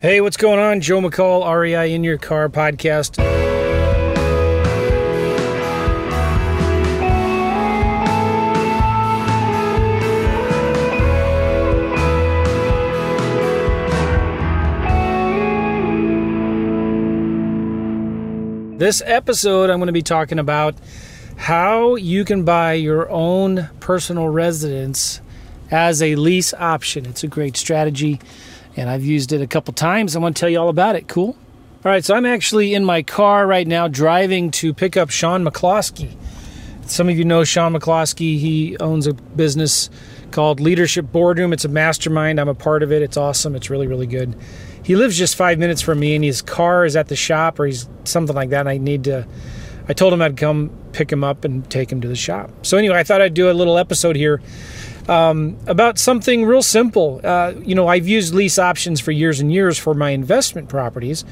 Hey, what's going on? Joe McCall, REI In Your Car podcast. This episode, I'm going to be talking about how you can buy your own personal residence as a lease option. It's a great strategy and I've used it a couple times. I want to tell you all about it. Cool? All right, so I'm actually in my car right now driving to pick up Sean McCloskey. Some of you know Sean McCloskey. He owns a business called Leadership Boardroom. It's a mastermind. I'm a part of it. It's awesome. It's really, really good. He lives just five minutes from me, and his car is at the shop or he's something like that. And I need to, I told him I'd come pick him up and take him to the shop. So, anyway, I thought I'd do a little episode here um, about something real simple. Uh, you know, I've used lease options for years and years for my investment properties,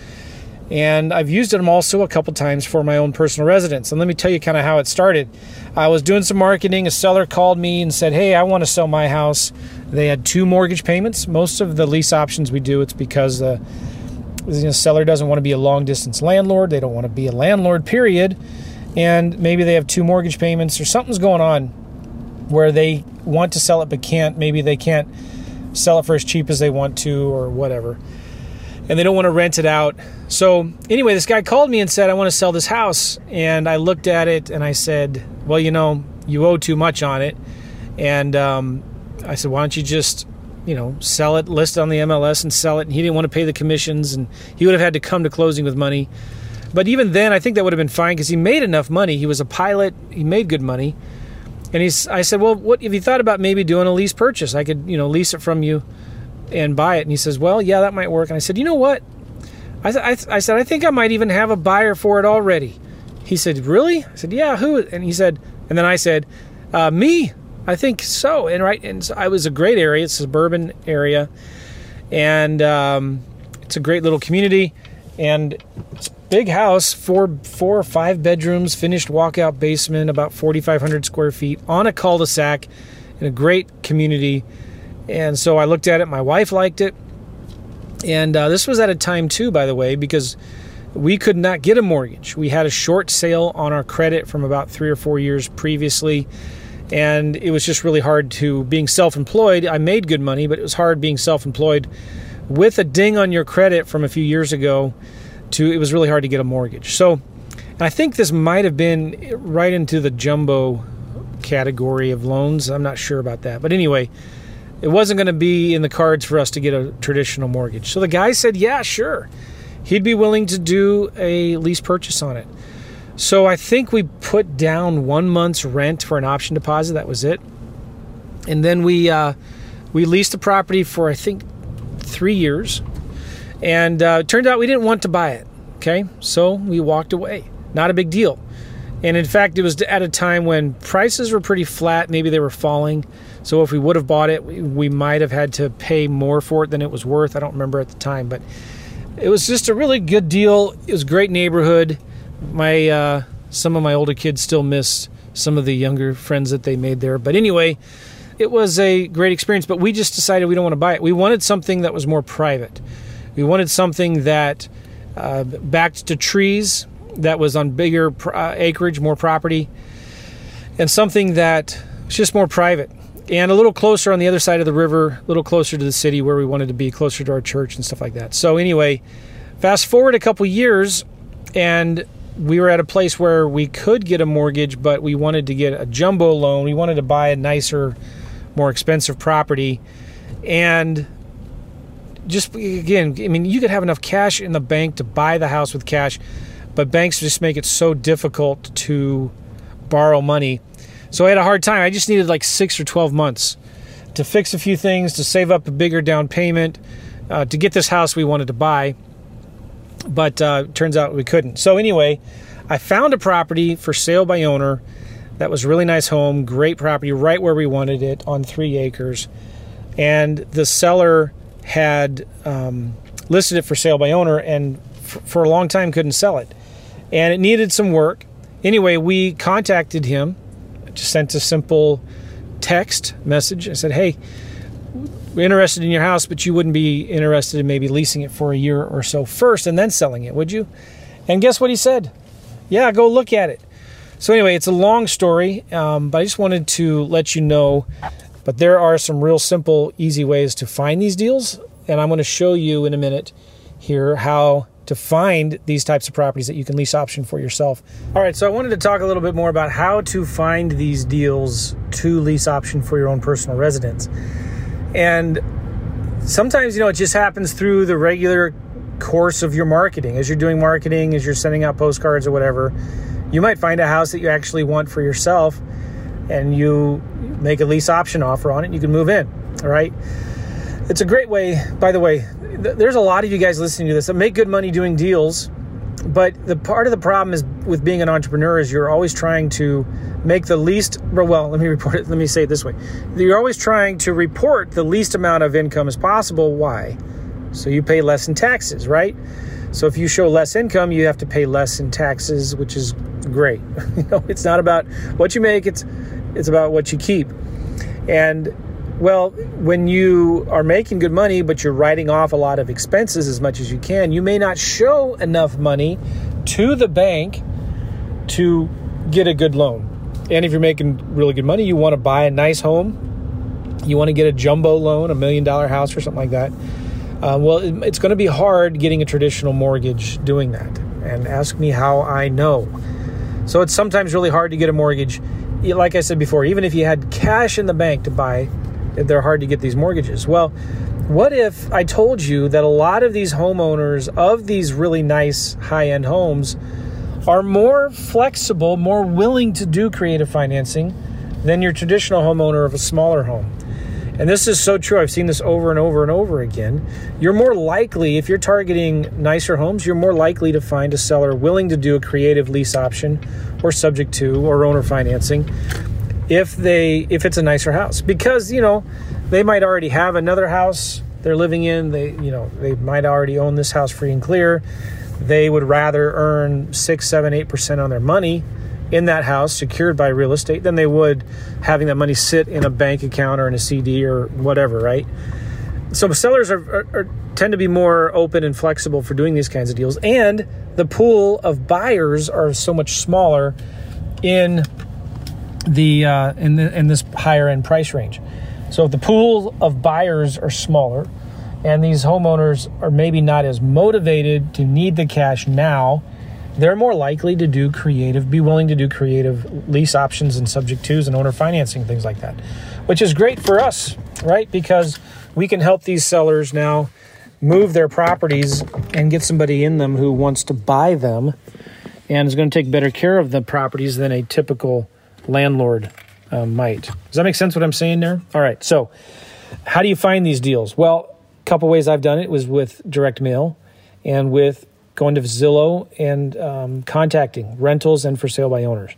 and I've used them also a couple times for my own personal residence. And let me tell you kind of how it started. I was doing some marketing. A seller called me and said, "Hey, I want to sell my house." They had two mortgage payments. Most of the lease options we do, it's because the you know, seller doesn't want to be a long distance landlord. They don't want to be a landlord. Period. And maybe they have two mortgage payments or something's going on where they want to sell it but can't. Maybe they can't sell it for as cheap as they want to or whatever. And they don't want to rent it out. So, anyway, this guy called me and said, I want to sell this house. And I looked at it and I said, Well, you know, you owe too much on it. And um, I said, Why don't you just, you know, sell it, list it on the MLS and sell it? And he didn't want to pay the commissions and he would have had to come to closing with money. But even then, I think that would have been fine because he made enough money. He was a pilot, he made good money. And he's, I said, well, what have you thought about maybe doing a lease purchase? I could, you know, lease it from you and buy it. And he says, well, yeah, that might work. And I said, you know what? I, th- I, I said, I think I might even have a buyer for it already. He said, really? I said, yeah, who? And he said, and then I said, uh, me. I think so. And right, and so I was a great area. It's a suburban area, and um, it's a great little community, and it's big house, four four or five bedrooms, finished walkout basement, about 4,500 square feet on a cul-de-sac in a great community. And so I looked at it. My wife liked it, and uh, this was at a time too, by the way, because we could not get a mortgage. We had a short sale on our credit from about three or four years previously. And it was just really hard to being self employed. I made good money, but it was hard being self employed with a ding on your credit from a few years ago to it was really hard to get a mortgage. So, I think this might have been right into the jumbo category of loans. I'm not sure about that. But anyway, it wasn't going to be in the cards for us to get a traditional mortgage. So the guy said, "Yeah, sure." He'd be willing to do a lease purchase on it. So I think we put down one month's rent for an option deposit. That was it. And then we uh, we leased the property for I think three years. And uh, it turned out we didn't want to buy it. Okay, so we walked away. Not a big deal. And in fact, it was at a time when prices were pretty flat. Maybe they were falling. So if we would have bought it, we, we might have had to pay more for it than it was worth. I don't remember at the time, but it was just a really good deal. It was a great neighborhood. My uh, some of my older kids still miss some of the younger friends that they made there. But anyway, it was a great experience. But we just decided we don't want to buy it. We wanted something that was more private. We wanted something that uh, backed to trees, that was on bigger uh, acreage, more property, and something that was just more private and a little closer on the other side of the river, a little closer to the city where we wanted to be, closer to our church and stuff like that. So, anyway, fast forward a couple years, and we were at a place where we could get a mortgage, but we wanted to get a jumbo loan. We wanted to buy a nicer, more expensive property. And just again, I mean, you could have enough cash in the bank to buy the house with cash, but banks just make it so difficult to borrow money. So I had a hard time. I just needed like six or 12 months to fix a few things, to save up a bigger down payment, uh, to get this house we wanted to buy. But uh, turns out we couldn't. So anyway, I found a property for sale by owner that was really nice home, great property, right where we wanted it on three acres. And the seller had um, listed it for sale by owner and f- for a long time couldn't sell it. And it needed some work. Anyway, we contacted him, just sent a simple text message. I said, hey, we're interested in your house, but you wouldn't be interested in maybe leasing it for a year or so first and then selling it, would you? And guess what he said? Yeah, go look at it. So, anyway, it's a long story, um, but I just wanted to let you know. But there are some real simple, easy ways to find these deals. And I'm going to show you in a minute here how to find these types of properties that you can lease option for yourself. All right, so I wanted to talk a little bit more about how to find these deals to lease option for your own personal residence. And sometimes, you know, it just happens through the regular course of your marketing. As you're doing marketing, as you're sending out postcards or whatever, you might find a house that you actually want for yourself and you make a lease option offer on it, you can move in. All right. It's a great way, by the way, there's a lot of you guys listening to this that make good money doing deals, but the part of the problem is with being an entrepreneur is you're always trying to make the least well, let me report it, let me say it this way. You're always trying to report the least amount of income as possible. Why? So you pay less in taxes, right? So if you show less income, you have to pay less in taxes, which is great. you know, it's not about what you make, it's it's about what you keep. And well, when you are making good money, but you're writing off a lot of expenses as much as you can, you may not show enough money to the bank to get a good loan. And if you're making really good money, you want to buy a nice home, you want to get a jumbo loan, a million dollar house or something like that. Uh, well, it's going to be hard getting a traditional mortgage doing that. And ask me how I know. So it's sometimes really hard to get a mortgage. Like I said before, even if you had cash in the bank to buy they're hard to get these mortgages. Well, what if I told you that a lot of these homeowners of these really nice high end homes are more flexible, more willing to do creative financing than your traditional homeowner of a smaller home? And this is so true. I've seen this over and over and over again. You're more likely, if you're targeting nicer homes, you're more likely to find a seller willing to do a creative lease option or subject to or owner financing if they if it's a nicer house because you know they might already have another house they're living in they you know they might already own this house free and clear they would rather earn six seven eight percent on their money in that house secured by real estate than they would having that money sit in a bank account or in a cd or whatever right so sellers are, are, are tend to be more open and flexible for doing these kinds of deals and the pool of buyers are so much smaller in the uh, in the, in this higher end price range. So if the pool of buyers are smaller, and these homeowners are maybe not as motivated to need the cash now, they're more likely to do creative, be willing to do creative lease options and subject twos and owner financing things like that, which is great for us, right? Because we can help these sellers now move their properties and get somebody in them who wants to buy them and is going to take better care of the properties than a typical landlord uh, might. Does that make sense what I'm saying there? All right. So, how do you find these deals? Well, a couple ways I've done it was with direct mail and with going to Zillow and um, contacting rentals and for sale by owners.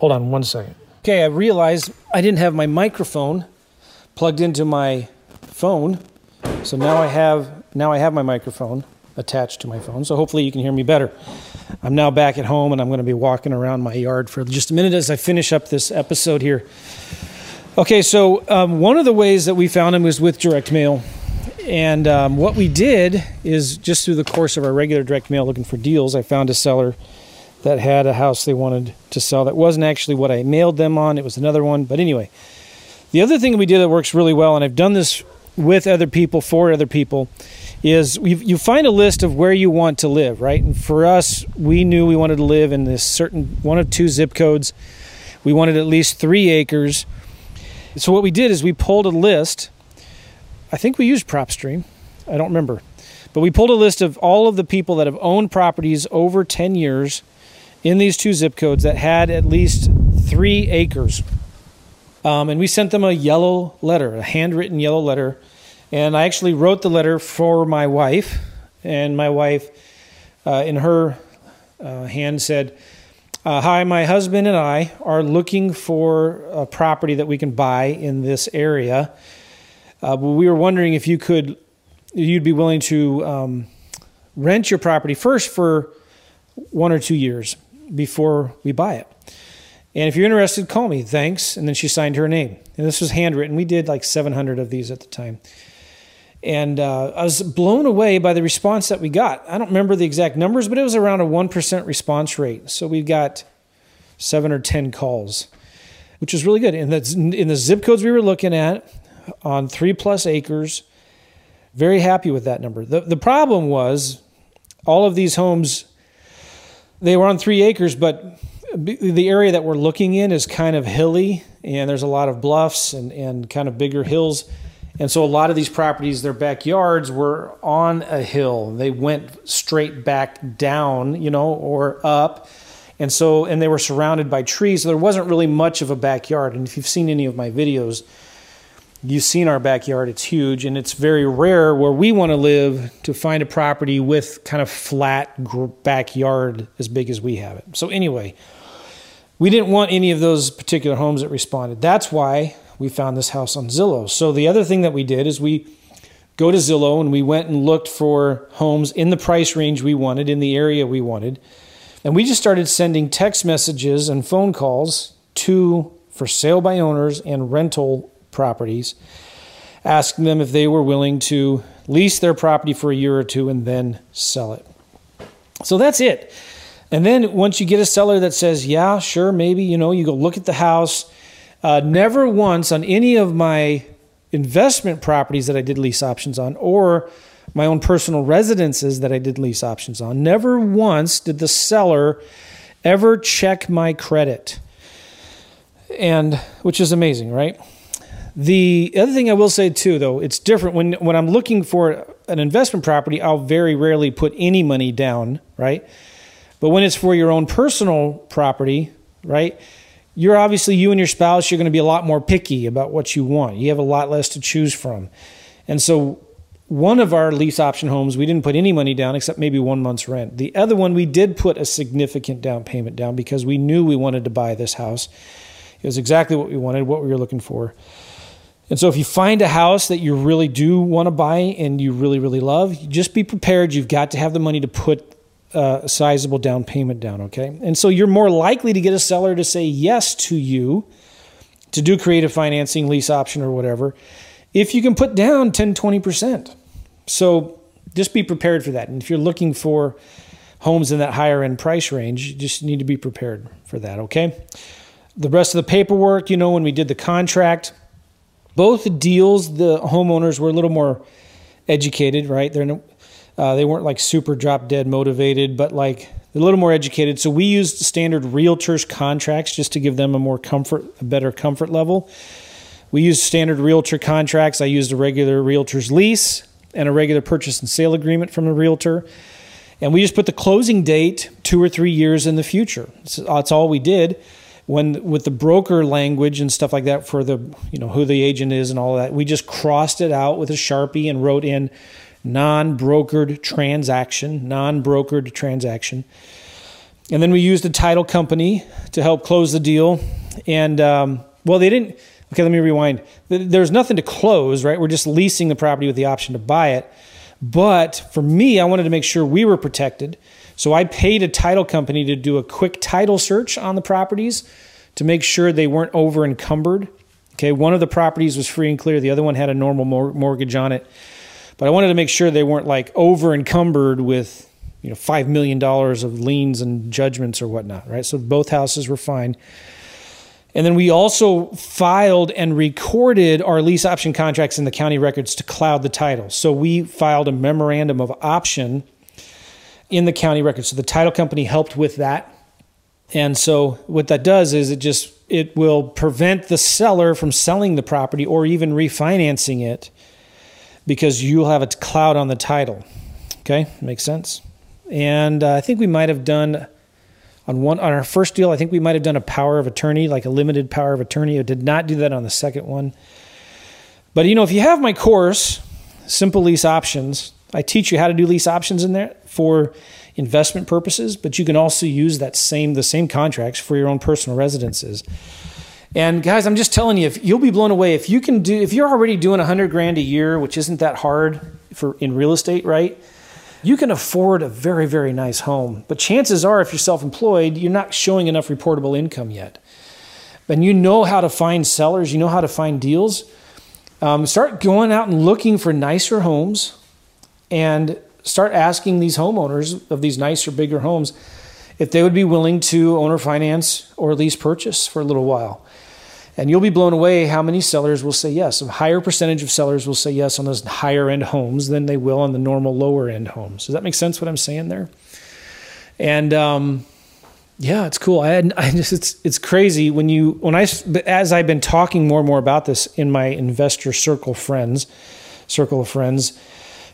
Hold on one second. Okay, I realized I didn't have my microphone plugged into my phone. So now I have now I have my microphone attached to my phone. So hopefully you can hear me better. I'm now back at home and I'm going to be walking around my yard for just a minute as I finish up this episode here. Okay, so um, one of the ways that we found him was with direct mail. And um, what we did is just through the course of our regular direct mail looking for deals, I found a seller that had a house they wanted to sell that wasn't actually what I mailed them on, it was another one. But anyway, the other thing we did that works really well, and I've done this with other people, for other people, is you find a list of where you want to live, right? And for us, we knew we wanted to live in this certain one of two zip codes. We wanted at least three acres. So what we did is we pulled a list. I think we used PropStream. I don't remember. But we pulled a list of all of the people that have owned properties over 10 years in these two zip codes that had at least three acres. Um, and we sent them a yellow letter, a handwritten yellow letter and I actually wrote the letter for my wife, and my wife, uh, in her uh, hand, said, uh, Hi, my husband and I are looking for a property that we can buy in this area. Uh, but we were wondering if you could, you'd be willing to um, rent your property first for one or two years before we buy it. And if you're interested, call me. Thanks. And then she signed her name. And this was handwritten. We did like 700 of these at the time. And uh, I was blown away by the response that we got. I don't remember the exact numbers, but it was around a 1% response rate. So we got seven or 10 calls, which is really good. And that's in the zip codes we were looking at on three plus acres. Very happy with that number. The, the problem was all of these homes, they were on three acres, but the area that we're looking in is kind of hilly and there's a lot of bluffs and, and kind of bigger hills and so a lot of these properties, their backyards were on a hill. They went straight back down, you know, or up. And so, and they were surrounded by trees. So there wasn't really much of a backyard. And if you've seen any of my videos, you've seen our backyard. It's huge. And it's very rare where we want to live to find a property with kind of flat backyard as big as we have it. So, anyway, we didn't want any of those particular homes that responded. That's why we found this house on Zillow. So the other thing that we did is we go to Zillow and we went and looked for homes in the price range we wanted, in the area we wanted. And we just started sending text messages and phone calls to for sale by owners and rental properties, asking them if they were willing to lease their property for a year or two and then sell it. So that's it. And then once you get a seller that says, yeah, sure, maybe, you know, you go look at the house, uh, never once on any of my investment properties that I did lease options on or my own personal residences that I did lease options on, never once did the seller ever check my credit. And which is amazing, right? The other thing I will say too, though, it's different. When when I'm looking for an investment property, I'll very rarely put any money down, right? But when it's for your own personal property, right? you're obviously you and your spouse you're going to be a lot more picky about what you want. You have a lot less to choose from. And so one of our lease option homes we didn't put any money down except maybe one month's rent. The other one we did put a significant down payment down because we knew we wanted to buy this house. It was exactly what we wanted what we were looking for and so if you find a house that you really do want to buy and you really really love just be prepared you've got to have the money to put uh, a sizable down payment down, okay? And so you're more likely to get a seller to say yes to you to do creative financing, lease option, or whatever, if you can put down 10, 20%. So just be prepared for that. And if you're looking for homes in that higher end price range, you just need to be prepared for that, okay? The rest of the paperwork, you know, when we did the contract, both deals, the homeowners were a little more educated, right? They're uh, they weren't like super drop dead motivated, but like a little more educated. So we used standard realtors contracts just to give them a more comfort, a better comfort level. We used standard realtor contracts. I used a regular realtor's lease and a regular purchase and sale agreement from a realtor. And we just put the closing date two or three years in the future. That's all we did. When with the broker language and stuff like that for the you know who the agent is and all that, we just crossed it out with a sharpie and wrote in non brokered transaction, non brokered transaction. And then we used a title company to help close the deal. And, um, well, they didn't. Okay, let me rewind. There's nothing to close, right? We're just leasing the property with the option to buy it. But for me, I wanted to make sure we were protected. So I paid a title company to do a quick title search on the properties to make sure they weren't over encumbered. Okay, one of the properties was free and clear, the other one had a normal mortgage on it. But I wanted to make sure they weren't like over encumbered with you know five million dollars of liens and judgments or whatnot, right? So both houses were fine. And then we also filed and recorded our lease option contracts in the county records to cloud the title. So we filed a memorandum of option in the county records. So the title company helped with that. And so what that does is it just it will prevent the seller from selling the property or even refinancing it because you'll have a cloud on the title. Okay, makes sense. And uh, I think we might have done on one on our first deal. I think we might have done a power of attorney, like a limited power of attorney. I did not do that on the second one. But you know, if you have my course, Simple Lease Options, I teach you how to do lease options in there for investment purposes, but you can also use that same the same contracts for your own personal residences. And guys, I'm just telling you, if you'll be blown away if you can do if you're already doing 100 grand a year, which isn't that hard for in real estate, right? you can afford a very, very nice home. But chances are, if you're self employed, you're not showing enough reportable income yet. And you know how to find sellers, you know how to find deals. Um, start going out and looking for nicer homes and start asking these homeowners of these nicer, bigger homes if they would be willing to owner finance or lease purchase for a little while. And you'll be blown away how many sellers will say yes. A higher percentage of sellers will say yes on those higher end homes than they will on the normal lower end homes. Does that make sense what I'm saying there? And um, yeah, it's cool. I, had, I just it's it's crazy when you when I as I've been talking more and more about this in my investor circle friends, circle of friends,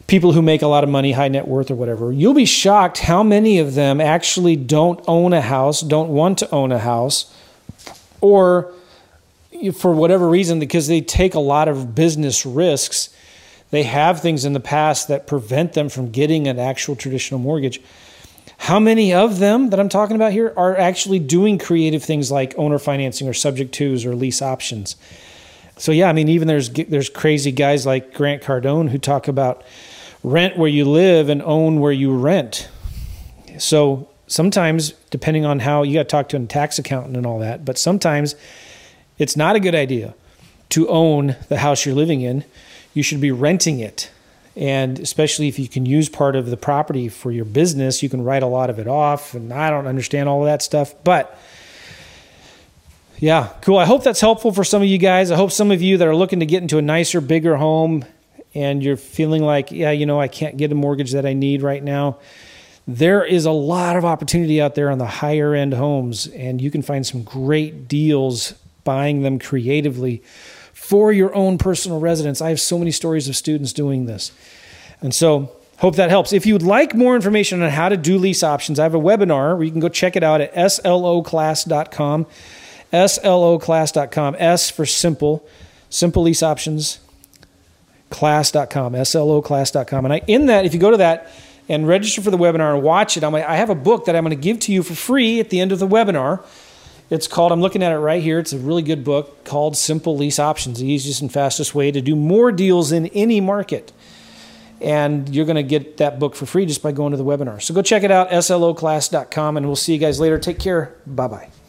people who make a lot of money, high net worth or whatever. You'll be shocked how many of them actually don't own a house, don't want to own a house, or for whatever reason, because they take a lot of business risks, they have things in the past that prevent them from getting an actual traditional mortgage. How many of them that I'm talking about here are actually doing creative things like owner financing or subject twos or lease options? So yeah, I mean, even there's there's crazy guys like Grant Cardone who talk about rent where you live and own where you rent. So sometimes, depending on how you got to talk to a tax accountant and all that, but sometimes it's not a good idea to own the house you're living in. You should be renting it. And especially if you can use part of the property for your business, you can write a lot of it off. And I don't understand all of that stuff. But yeah, cool. I hope that's helpful for some of you guys. I hope some of you that are looking to get into a nicer, bigger home and you're feeling like, yeah, you know, I can't get a mortgage that I need right now. There is a lot of opportunity out there on the higher end homes, and you can find some great deals buying them creatively for your own personal residence. I have so many stories of students doing this. And so, hope that helps. If you'd like more information on how to do lease options, I have a webinar where you can go check it out at sloclass.com. sloclass.com. S for simple, simple lease options class.com, sloclass.com. And I, in that, if you go to that and register for the webinar and watch it, I'm, I have a book that I'm going to give to you for free at the end of the webinar. It's called, I'm looking at it right here. It's a really good book called Simple Lease Options, the easiest and fastest way to do more deals in any market. And you're going to get that book for free just by going to the webinar. So go check it out, sloclass.com, and we'll see you guys later. Take care. Bye bye.